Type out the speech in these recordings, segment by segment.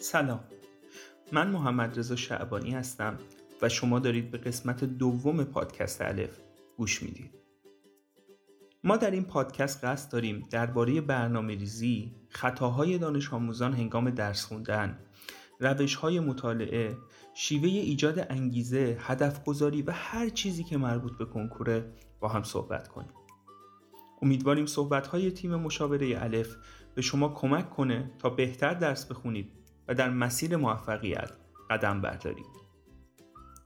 سلام من محمد رضا شعبانی هستم و شما دارید به قسمت دوم پادکست الف گوش می‌دید ما در این پادکست قصد داریم درباره برنامه ریزی، خطاهای دانش آموزان هنگام درس خوندن، روش های مطالعه، شیوه ایجاد انگیزه، هدف گذاری و هر چیزی که مربوط به کنکوره با هم صحبت کنیم. امیدواریم صحبت های تیم مشاوره الف به شما کمک کنه تا بهتر درس بخونید و در مسیر موفقیت قدم بردارید.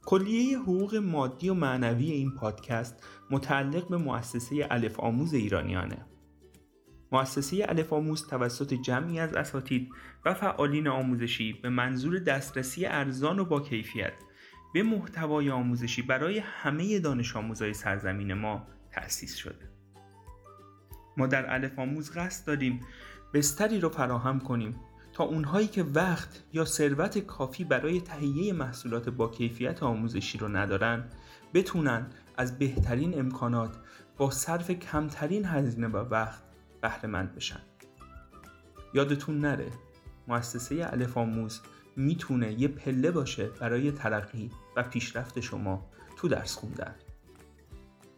کلیه حقوق مادی و معنوی این پادکست متعلق به مؤسسه الف آموز ایرانیانه. مؤسسه الف آموز توسط جمعی از اساتید و فعالین آموزشی به منظور دسترسی ارزان و با کیفیت به محتوای آموزشی برای همه دانش آموزای سرزمین ما تأسیس شده. ما در الف آموز قصد داریم بستری رو فراهم کنیم تا اونهایی که وقت یا ثروت کافی برای تهیه محصولات با کیفیت آموزشی رو ندارن بتونن از بهترین امکانات با صرف کمترین هزینه و وقت بهرهمند بشن. یادتون نره مؤسسه الف آموز می‌تونه یه پله باشه برای ترقی و پیشرفت شما تو درس خوندن.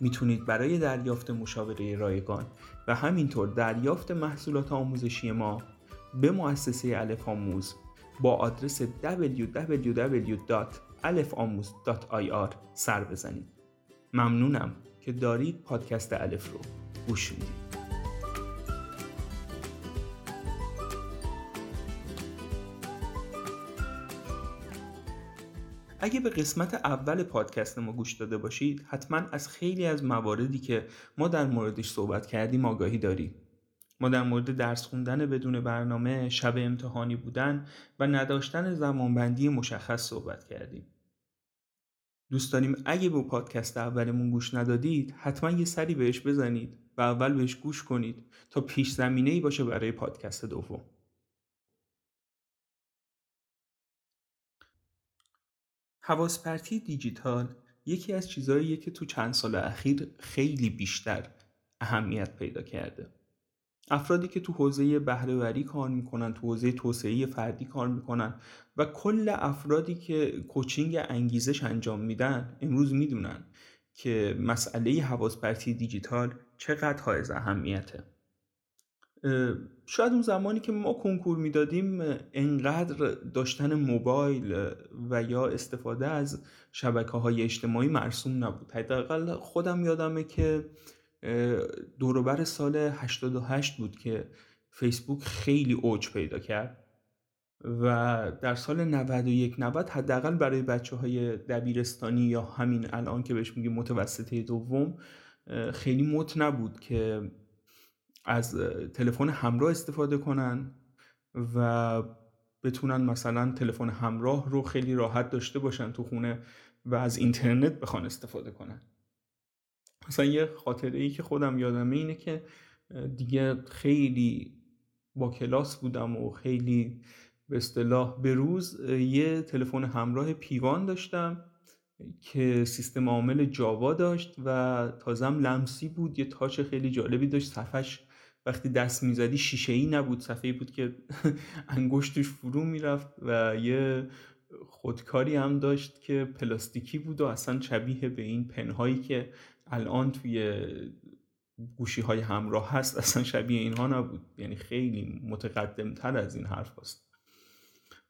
می‌تونید برای دریافت مشاوره رایگان و همینطور دریافت محصولات آموزشی ما به مؤسسه الف آموز با آدرس www.alefamuz.ir سر بزنید. ممنونم که دارید پادکست الف رو گوش می‌دید. اگه به قسمت اول پادکست ما گوش داده باشید حتما از خیلی از مواردی که ما در موردش صحبت کردیم آگاهی دارید. در مورد درس خوندن بدون برنامه، شب امتحانی بودن و نداشتن زمانبندی مشخص صحبت کردیم. دوست داریم اگه به پادکست اولمون گوش ندادید حتما یه سری بهش بزنید و اول بهش گوش کنید تا پیش زمینه ای باشه برای پادکست دوم. حواس دیجیتال یکی از چیزهاییه که تو چند سال اخیر خیلی بیشتر اهمیت پیدا کرده. افرادی که تو حوزه بهرهوری کار می‌کنن تو حوزه توسعه فردی کار می‌کنن و کل افرادی که کوچینگ انگیزش انجام میدن امروز می‌دونن که مسئله حواس دیجیتال چقدر حائز اهمیته. شاید اون زمانی که ما کنکور می‌دادیم انقدر داشتن موبایل و یا استفاده از شبکه های اجتماعی مرسوم نبود. حداقل خودم یادمه که دوروبر سال 88 بود که فیسبوک خیلی اوج پیدا کرد و در سال 91 90 حداقل برای بچه های دبیرستانی یا همین الان که بهش میگیم متوسطه دوم خیلی مت نبود که از تلفن همراه استفاده کنن و بتونن مثلا تلفن همراه رو خیلی راحت داشته باشن تو خونه و از اینترنت بخوان استفاده کنن. مثلا یه خاطره ای که خودم یادمه اینه که دیگه خیلی با کلاس بودم و خیلی به اصطلاح به روز یه تلفن همراه پیوان داشتم که سیستم عامل جاوا داشت و تازم لمسی بود. یه تاچ خیلی جالبی داشت. صفحش وقتی دست می‌زدی شیشه ای نبود. صفحه بود که انگشتش فرو می‌رفت و یه خودکاری هم داشت که پلاستیکی بود و اصلا شبیه به این پنهایی که الان توی گوشی های همراه هست اصلا شبیه اینها نبود. یعنی خیلی متقدم تر از این حرف هست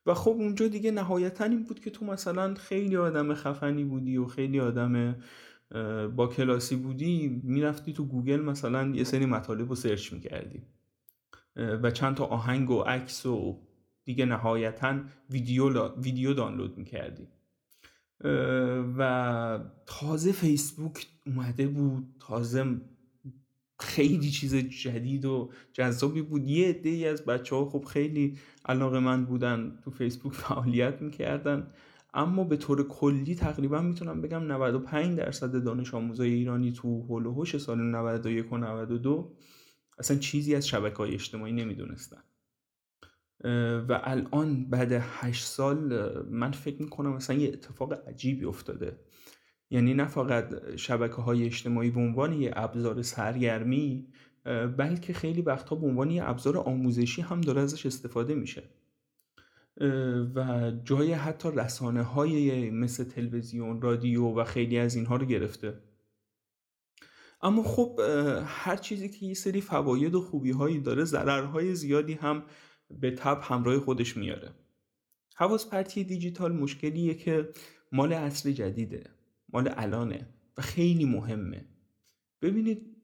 و خب اونجا دیگه نهایتا این بود که تو مثلا خیلی آدم خفنی بودی و خیلی آدم با کلاسی بودی می‌رفتی تو گوگل مثلا یه سری مطالب رو search می‌کردی. و چند تا آهنگ و عکس و دیگه نهایتا ویدیو, ویدیو دانلود می‌کردی. و تازه فیسبوک اومده بود. تازه خیلی چیز جدید و جذابی بود. یه عده از بچه ها خب خیلی علاقه‌مند بودن تو فیسبوک فعالیت می‌کردن. اما به طور کلی تقریبا می‌تونم بگم 95 درصد دانش آموزای ایرانی تو هول و سال 91 و 92 اصلا چیزی از شبکه های اجتماعی نمی‌دونستن. و الان بعد هشت سال من فکر می‌کنم مثلا یه اتفاق عجیبی افتاده. یعنی نه فقط شبکه های اجتماعی به عنوان یه ابزار سرگرمی بلکه خیلی وقتها به عنوان یه ابزار آموزشی هم داره ازش استفاده میشه. و جای حتی رسانه های مثل تلویزیون رادیو و خیلی از اینها رو گرفته. اما خب هر چیزی که یه سری فواید و خوبی هایی داره ضررهای زیادی هم به تب همراه خودش میاره. حواس پرتی دیجیتال مشکلیه که مال عصر جدیده مال الانه و خیلی مهمه. ببینید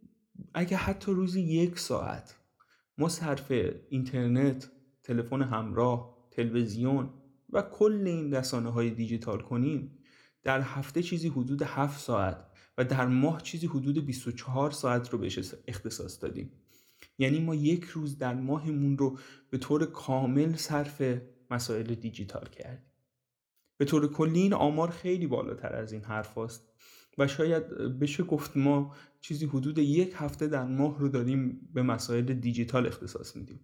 اگه حتی روزی یک ساعت ما صرف اینترنت تلفن همراه تلویزیون و کل این رسانه های دیجیتال کنیم در هفته چیزی حدود 7 ساعت و در ماه چیزی حدود 24 ساعت رو بهش اختصاص دادیم. یعنی ما یک روز در ماهمون رو به طور کامل صرف مسائل دیجیتال کردیم. به طور کلی این آمار خیلی بالاتر از این حرف هست و شاید بشه گفت ما چیزی حدود یک هفته در ماه رو داریم به مسائل دیجیتال اختصاص میدیم.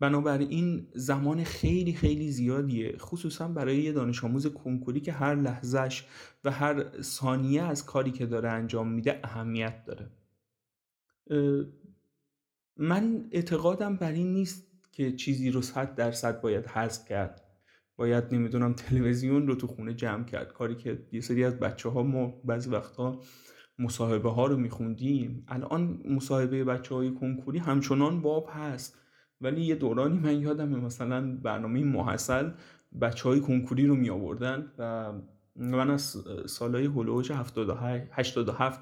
بنابراین زمان خیلی خیلی زیادیه خصوصا برای یه دانش آموز کنکوری که هر لحظهش و هر ثانیه از کاری که داره انجام میده اهمیت داره. من اعتقادم بر این نیست که چیزی رو صد درصد باید حذف کرد. باید نمی‌دونم تلویزیون رو تو خونه جمع کرد. کاری که یه سری از بچه ها ما بعضی وقتا مصاحبه ها رو میخوندیم. الان مصاحبه بچه های کنکوری همچنان باب هست. ولی یه دورانی من یادم مثلا برنامه محصل بچه های کنکوری رو می آوردن و من از سالهای هلوش 87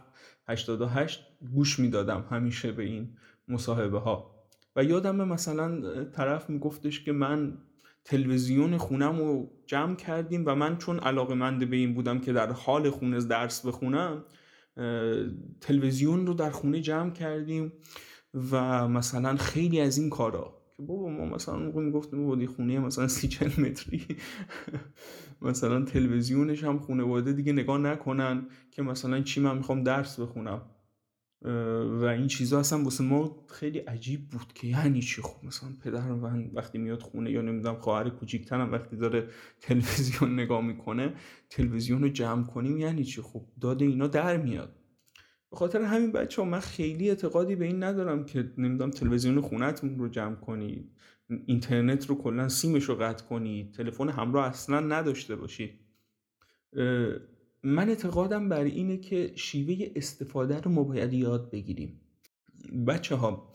88 گوش می‌دادم همیشه به این. مصاحبه ها و یادم مثلا طرف میگفتش که من تلویزیون خونم رو جمع کردیم و من چون علاقه منده به این بودم که در حال خونه درس بخونم تلویزیون رو در خونه جمع کردیم و مثلا خیلی از این کارا که بابا ما مثلا موقع می‌گفتیم بودی خونه مثلا سی چل متری مثلا تلویزیونش هم خونه دیگه نگاه نکنن که مثلا چی من می‌خوام درس بخونم. و این چیزا اصلا واسه ما خیلی عجیب بود که یعنی چی؟ خب مثلا پدر من وقتی میاد خونه یا نمی‌دونم خواهر کوچیکترم وقتی داره تلویزیون نگاه می‌کنه تلویزیون رو جمع کنیم یعنی چی؟ خب داده اینا در میاد. به خاطر همین بچه ها من خیلی اعتقادی به این ندارم که نمی‌دونم تلویزیون خونتون رو جمع کنید اینترنت رو کلا سیمش رو قطع کنید تلفن همراه اصلا نداشته باشید. من اعتقادم بر اینه که شیوه استفاده رو ما باید یاد بگیریم. بچه ها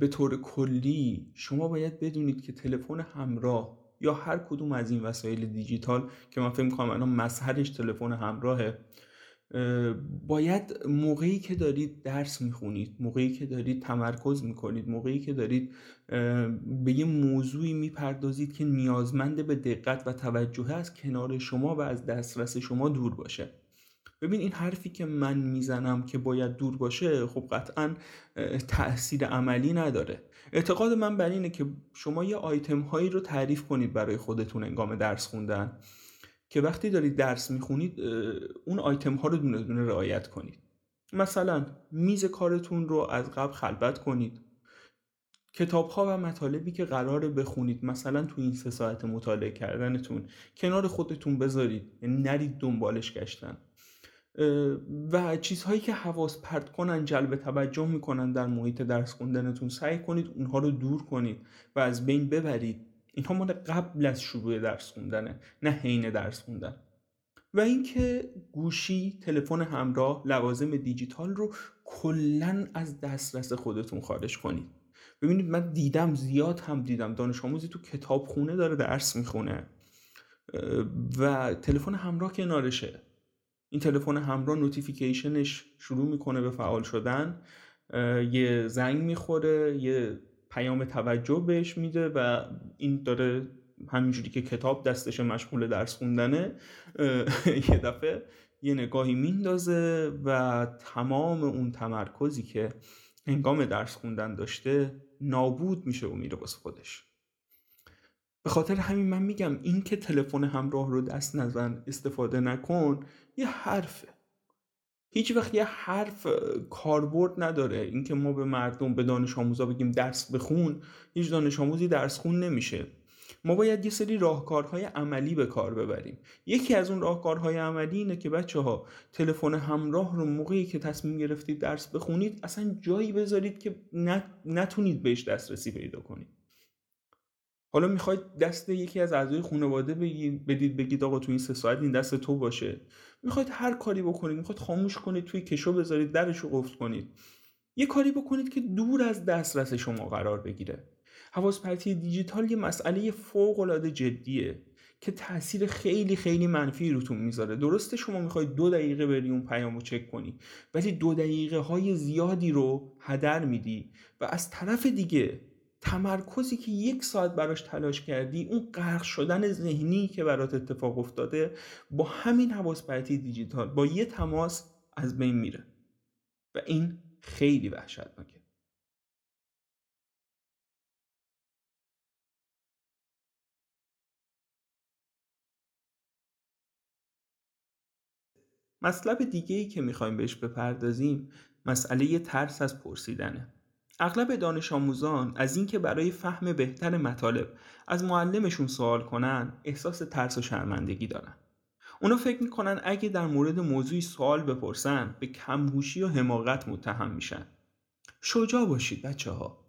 به طور کلی شما باید بدونید که تلفن همراه یا هر کدوم از این وسایل دیجیتال که من فکر می‌کنم الان مظهرش تلفن همراهه باید موقعی که دارید درس می‌خونید موقعی که دارید تمرکز می‌کنید موقعی که دارید به یه موضوعی می‌پردازید که نیازمند به دقت و توجه از کنار شما و از دسترس شما دور باشه. ببین این حرفی که من می‌زنم که باید دور باشه خب قطعا تاثیر عملی نداره. اعتقاد من بر اینه که شما یه آیتم هایی رو تعریف کنید برای خودتون انگام درس خوندن. که وقتی دارید درس می‌خونید اون آیتم ها رو دونه دونه رعایت کنید. مثلا میز کارتون رو از قبل خلبت کنید. کتاب ها و مطالبی که قراره بخونید مثلا تو این سه ساعت مطالعه کردنتون کنار خودتون بذارید یعنی نرید دنبالش گشتن. و چیزهایی که حواس پرت کنن جلب توجه می‌کنن در محیط درس خوندنتون سعی کنید اونها رو دور کنید و از بین ببرید. اینها مال قبل از شروع درس خوندنه نه حین درس خوندن. و اینکه گوشی تلفن همراه لوازم دیجیتال رو کلا از دسترس خودتون خارج کنید. ببینید من دیدم زیاد هم دیدم دانش آموزی تو کتاب خونه داره درس می‌خونه و تلفن همراه کنارشه. این تلفن همراه notification ش شروع می‌کنه به فعال شدن یه زنگ می‌خوره یه پیام توجه بهش میده و این داره همینجوری که کتاب دستش مشغول درس خوندنه یه دفعه یه نگاهی میندازه و تمام اون تمرکزی که انگام درس خوندن داشته نابود میشه و میره واسه خودش. به خاطر همین من میگم این که تلفن همراه رو دست نزن استفاده نکن یه حرفه. هیچ وقت یه حرف کاربرد نداره. اینکه ما به مردم به دانش آموزا بگیم درس بخون هیچ دانش آموزی درس خون نمیشه. ما باید یه سری راهکارهای عملی به کار ببریم. یکی از اون راهکارهای عملی اینه که بچه ها تلفن همراه رو موقعی که تصمیم گرفتید درس بخونید اصلا جایی بذارید که نتونید بهش دسترسی پیدا کنید. حالا می‌خواید دست یکی از اعضای خانواده بدید بگید آقا تو این سه ساعت این دست تو باشه. می‌خواید هر کاری بکنید. می‌خواید خاموش کنید توی کشو بذارید درش رو قفل کنید. یه کاری بکنید که دور از دسترس شما قرار بگیره. حواس پرتی دیجیتال یه مسئله فوق العاده جدیه که تاثیر خیلی خیلی منفی روتون می‌ذاره. درسته شما می‌خواید دو دقیقه بری اون پیام رو چک کنی ولی دو دقیقه های زیادی رو هدر میدی و از طرف دیگه تمرکزی که یک ساعت براش تلاش کردی اون غرق شدن ذهنی که برات اتفاق افتاده با همین حواس دیجیتال با یه تماس از بین میره. و این خیلی وحشتناکه. مطلب دیگه ای که می‌خوایم بهش بپردازیم مسئله ترس از پرسیدنه. اغلب دانش آموزان از اینکه برای فهم بهتر مطالب از معلمشون سوال کنن احساس ترس و شرمندگی دارن. اونا فکر می‌کنن اگه در مورد موضوعی سوال بپرسن به کمهوشی و حماقت متهم میشن. شجاع باشید بچه ها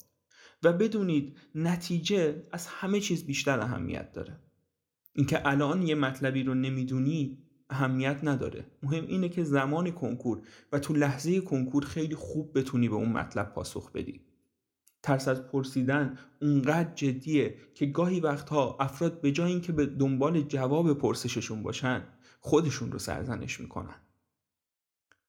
و بدونید نتیجه از همه چیز بیشتر اهمیت داره. اینکه الان یه مطلبی رو نمی‌دونی اهمیت نداره. مهم اینه که زمان کنکور و تو لحظه کنکور خیلی خوب بتونی به اون مطلب پاسخ بدی. ترس از پرسیدن اونقدر جدیه که گاهی وقتها افراد به جای اینکه به دنبال جواب پرسششون باشن خودشون رو سرزنش می‌کنن.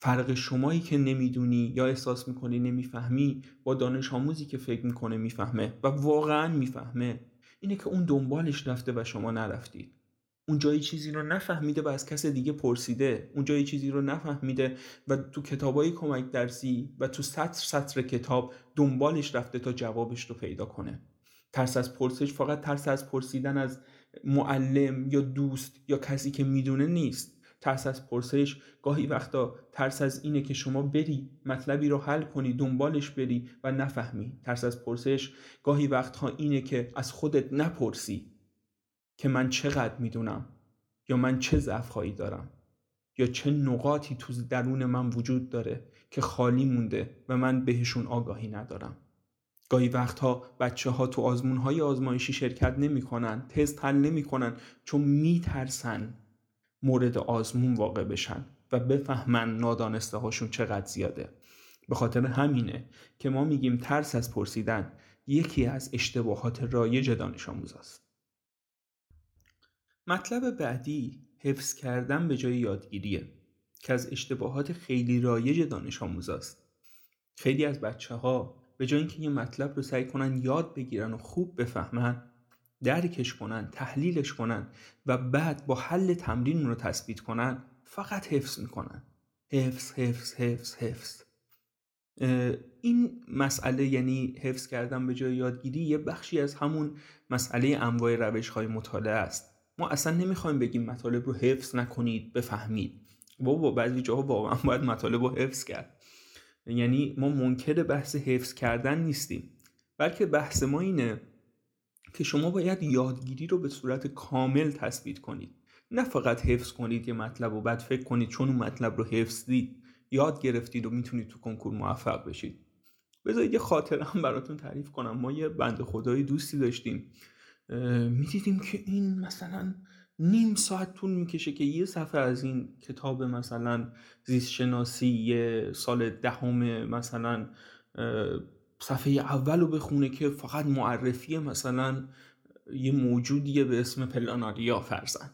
فرق شمایی که نمی‌دونی یا احساس می‌کنی نمی‌فهمی با دانش آموزی که فکر می‌کنه می‌فهمه و واقعا می‌فهمه اینه که اون دنبالش رفته و شما نرفتید اون جایی چیزی رو نفهمیده و از کس دیگه پرسیده. اون جایی چیزی رو نفهمیده و تو کتابای کمک درسی و تو سطر سطر کتاب دنبالش رفته تا جوابش رو پیدا کنه. ترس از پرسش فقط ترس از پرسیدن از معلم یا دوست یا کسی که می‌دونه نیست. ترس از پرسش گاهی وقتا ترس از اینه که شما بری مطلبی رو حل کنی دنبالش بری و نفهمی. ترس از پرسش گاهی وقتها اینه که از خودت نپرسی. که من چقدر می‌دونم یا من چه ضعفهایی دارم یا چه نقاطی تو درون من وجود داره که خالی مونده و من بهشون آگاهی ندارم گاهی وقتها بچه ها تو آزمون های آزمایشی شرکت نمی کنن تست حل نمی کنن چون میترسن مورد آزمون واقع بشن و بفهمن نادانسته هاشون چقدر زیاده به خاطر همینه که ما میگیم ترس از پرسیدن یکی از اشتباهات رایج دانش آموز است. مطلب بعدی حفظ کردن به جای یادگیریه که از اشتباهات خیلی رایج دانش آموز است. خیلی از بچه ها به جای اینکه یه مطلب رو سعی کنن یاد بگیرن و خوب بفهمن درکش کنن تحلیلش کنن و بعد با حل تمرین رو تثبیت کنن فقط حفظ می‌کنن. حفظ حفظ حفظ حفظ. این مسئله یعنی حفظ کردن به جای یادگیری یه بخشی از همون مسئله انواع روش های مطالعه است. ما اصلا نمی‌خوایم بگیم مطالب رو حفظ نکنید بفهمید. با بعضی جاها واقعا باید مطالب رو حفظ کرد. یعنی ما منکر بحث حفظ کردن نیستیم. بلکه بحث ما اینه که شما باید یادگیری رو به صورت کامل تثبیت کنید. نه فقط حفظ کنید یه مطلب و بعد فکر کنید چون اون مطلب رو حفظ دید یاد گرفتید و می‌تونید تو کنکور موفق بشید. بذارید یه خاطره هم براتون تعریف کنم. ما یه بند خدایی دوستی داشتیم. می‌دیدیم که این مثلا نیم ساعت طول می‌کشه که یه صفحه از این کتاب مثلا زیست شناسی سال دهم مثلا صفحه اول رو بخونه که فقط معرفی مثلا یه موجودیه به اسم پلاناریا فرزن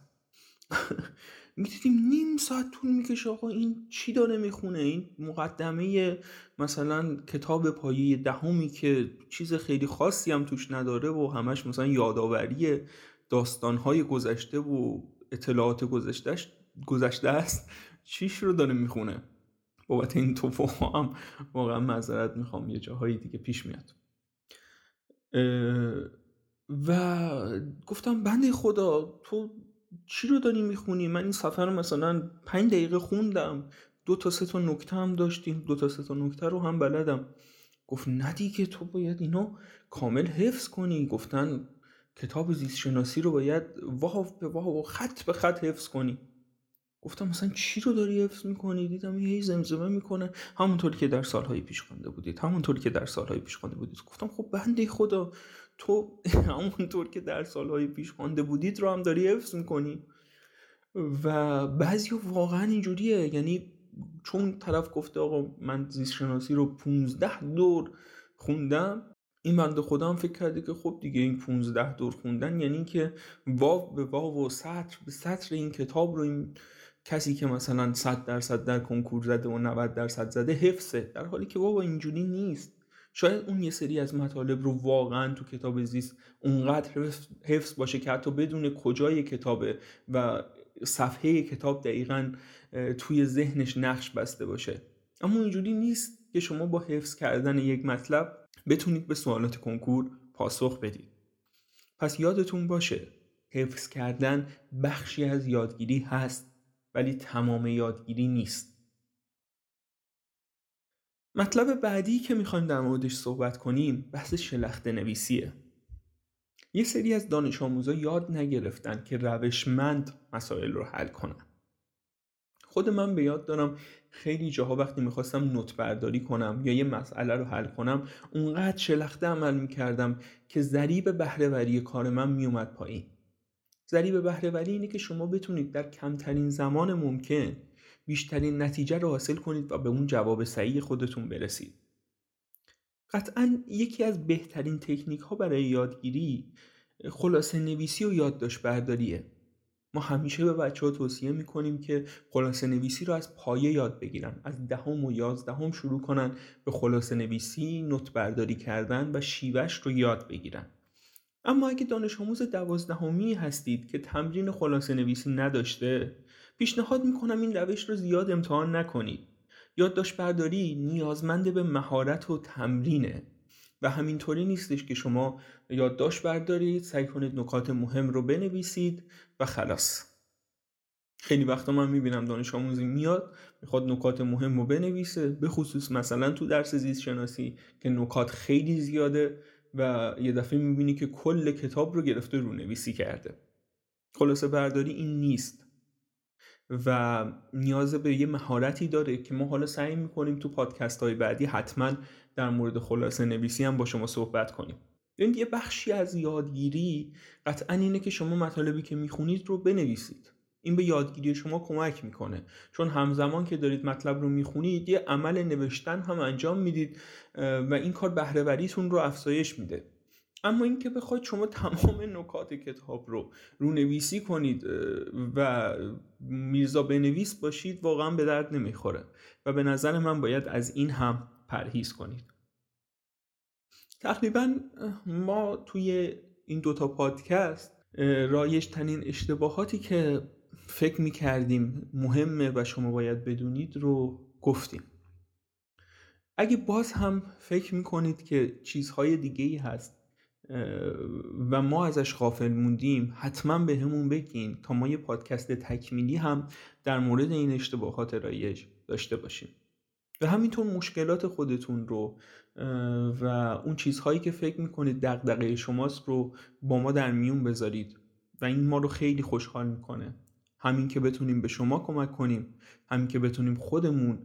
می‌دیدیم نیم ساعت طول می‌کشه آقا این چی داره می‌خونه؟ این مقدمه مثلا کتاب پایه دهمی که چیز خیلی خاصی هم توش نداره و همش مثلا یادآوری داستانهای گذشته و اطلاعات گذشته است. چیش رو داره می‌خونه؟ بابت این توفو هم واقعا معذرت می‌خوام یه جاهایی دیگه پیش میاد. و گفتم بنده خدا تو چی رو داری می‌خونی؟ من این سفر رو مثلا پنج دقیقه خوندم دو تا سه تا نکته هم داشتیم دو تا سه تا نکته رو هم بلدم. گفت نه دیگه تو باید اینو کامل حفظ کنی. گفتن کتاب زیست شناسی رو باید واو به واو خط به خط حفظ کنی. گفتم مثلا چی رو داری حفظ می‌کنی؟ دیدم یه زمزمه می‌کنه. همونطوری که در سالهای پیش خونده بودید همونطوری که در سالهای پیش خونده بودید. گفتم خب بنده خدا تو همونطور که در سالهای پیش خوانده بودید رو هم داری حفظ می‌کنی. و بعضی واقعا اینجوریه. یعنی چون طرف گفته آقا من زیست شناسی رو 15 دور خوندم این بنده خدا فکر کرده که خب دیگه این 15 دور خوندن یعنی که واو به واو و سطر به سطر این کتاب رو این کسی که مثلا 100 درصد در کنکور زده و 90 درصد زده حفظه. در حالی که بابا اینجوری نیست. شاید اون یه سری از مطالب رو واقعا تو کتاب زیست اونقدر حفظ باشه که حتی بدون کجای کتابه و صفحه کتاب دقیقا توی ذهنش نقش بسته باشه. اما اینجوری نیست که شما با حفظ کردن یک مطلب بتونید به سوالات کنکور پاسخ بدید. پس یادتون باشه حفظ کردن بخشی از یادگیری هست ولی تمام یادگیری نیست. مطلب بعدی که می‌خوایم در موردش صحبت کنیم بحث شلخته نویسیه. یه سری از دانش آموزا یاد نگرفتن که روشمند مسائل رو حل کنن. خود من به یاد دارم خیلی جاها وقتی می‌خواستم نوت برداری کنم یا یه مسئله رو حل کنم اونقدر شلخته عمل می‌کردم که ذریب بهرهوری کار من میومد پایین. ذریب بهرهوری اینه که شما بتونید در کمترین زمان ممکن بیشترین نتیجه رو حاصل کنید و به اون جواب صحیح خودتون برسید. قطعا یکی از بهترین تکنیک ها برای یادگیری خلاصه نویسی و یادداشت برداریه. ما همیشه به بچه ها توصیه می‌کنیم که خلاصه نویسی رو از پایه یاد بگیرن از دهم و یازدهم شروع کنن به خلاصه نویسی نوت برداری کردن و شیوش رو یاد بگیرن. اما اگه دانش آموز دوازدهمی هستید که تمرین خلاصه نویسی نداشته پیشنهاد می‌کنم این روش رو زیاد امتحان نکنید. یادداشت برداری نیازمند به مهارت و تمرینه و همینطوری نیستش که شما یادداشت بردارید سعی کنید نکات مهم رو بنویسید و خلاص. خیلی وقتا من می‌بینم دانش آموزی میاد می‌خواد نکات مهم رو بنویسه به خصوص مثلا تو درس زیست شناسی که نکات خیلی زیاده و یه دفعه می‌بینی که کل کتاب رو گرفته رو نویسی کرده. خلاصه برداری این نیست. و نیاز به یه مهارتی داره که ما حالا سعی می‌کنیم تو پادکست های بعدی حتما در مورد خلاصه نویسی هم با شما صحبت کنیم. این یه بخشی از یادگیری قطعا اینه که شما مطالبی که می‌خونید رو بنویسید. این به یادگیری شما کمک می‌کنه. چون همزمان که دارید مطلب رو می‌خونید یه عمل نوشتن هم انجام می‌دید و این کار بهرهوریتون رو افزایش میده. اما اینکه بخواید شما تمام نکات کتاب رو رونویسی کنید و میرزا بنویس باشید واقعا به درد نمی‌خوره. و به نظر من باید از این هم پرهیز کنید. تقریبا ما توی این دوتا پادکست رایش تنین اشتباهاتی که فکر می‌کردیم مهمه و شما باید بدونید رو گفتیم. اگه باز هم فکر می‌کنید که چیزهای دیگه ای هست و ما ازش غافل موندیم حتما به همون بگین تا ما یه پادکست تکمیلی هم در مورد این اشتباهات رایج داشته باشیم. و همینطور مشکلات خودتون رو و اون چیزهایی که فکر می‌کنید دقدقه شماست رو با ما در میون بذارید و این ما رو خیلی خوشحال می‌کنه. همین که بتونیم به شما کمک کنیم همین که بتونیم خودمون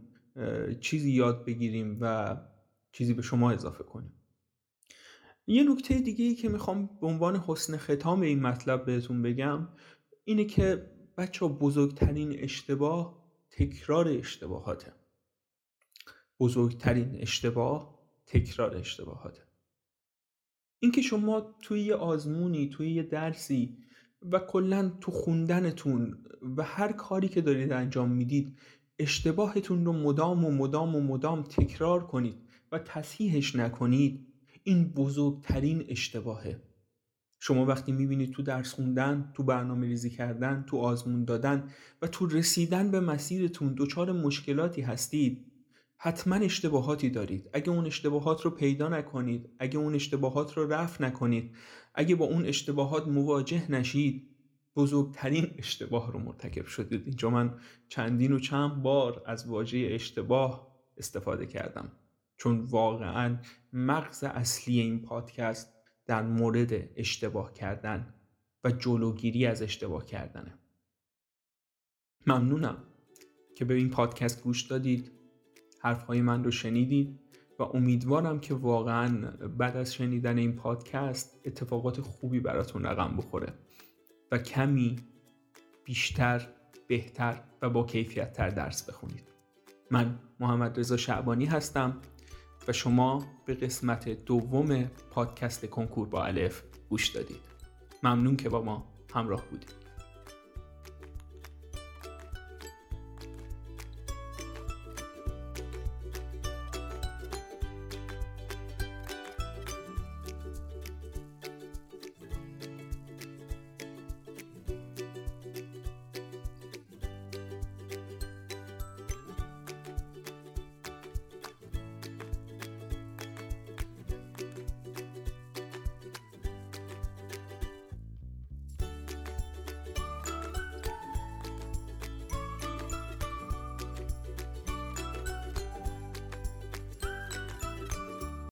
چیزی یاد بگیریم و چیزی به شما اضافه کنیم. یه نکته دیگه ای که می‌خوام به عنوان حسن ختام این مطلب بهتون بگم اینه که بچه بزرگترین اشتباه تکرار اشتباهاته. بزرگترین اشتباه تکرار اشتباهاته. اینکه شما توی یه آزمونی توی یه درسی و کلا تو خوندنتون و هر کاری که دارید انجام می‌دید اشتباهتون رو مدام و مدام و مدام تکرار کنید و تصحیحش نکنید این بزرگترین اشتباهه. شما وقتی می‌بینید تو درس خوندن تو برنامه ریزی کردن تو آزمون دادن و تو رسیدن به مسیرتون دچار مشکلاتی هستید حتما اشتباهاتی دارید. اگه اون اشتباهات رو پیدا نکنید اگه اون اشتباهات رو رفع نکنید اگه با اون اشتباهات مواجه نشید بزرگترین اشتباه رو مرتکب شدید. اینجا من چندین و چند بار از واژه اشتباه استفاده کردم. چون واقعا مغز اصلی این پادکست در مورد اشتباه کردن و جلوگیری از اشتباه کردنه. ممنونم که به این پادکست گوش دادید. حرفهای من رو شنیدید و امیدوارم که واقعا بعد از شنیدن این پادکست اتفاقات خوبی براتون رقم بخوره و کمی بیشتر بهتر و با کیفیت تر درس بخونید. من محمد رضا شعبانی هستم. و شما به قسمت دوم پادکست کنکور با الف گوش دادید. ممنون که با ما همراه بودید.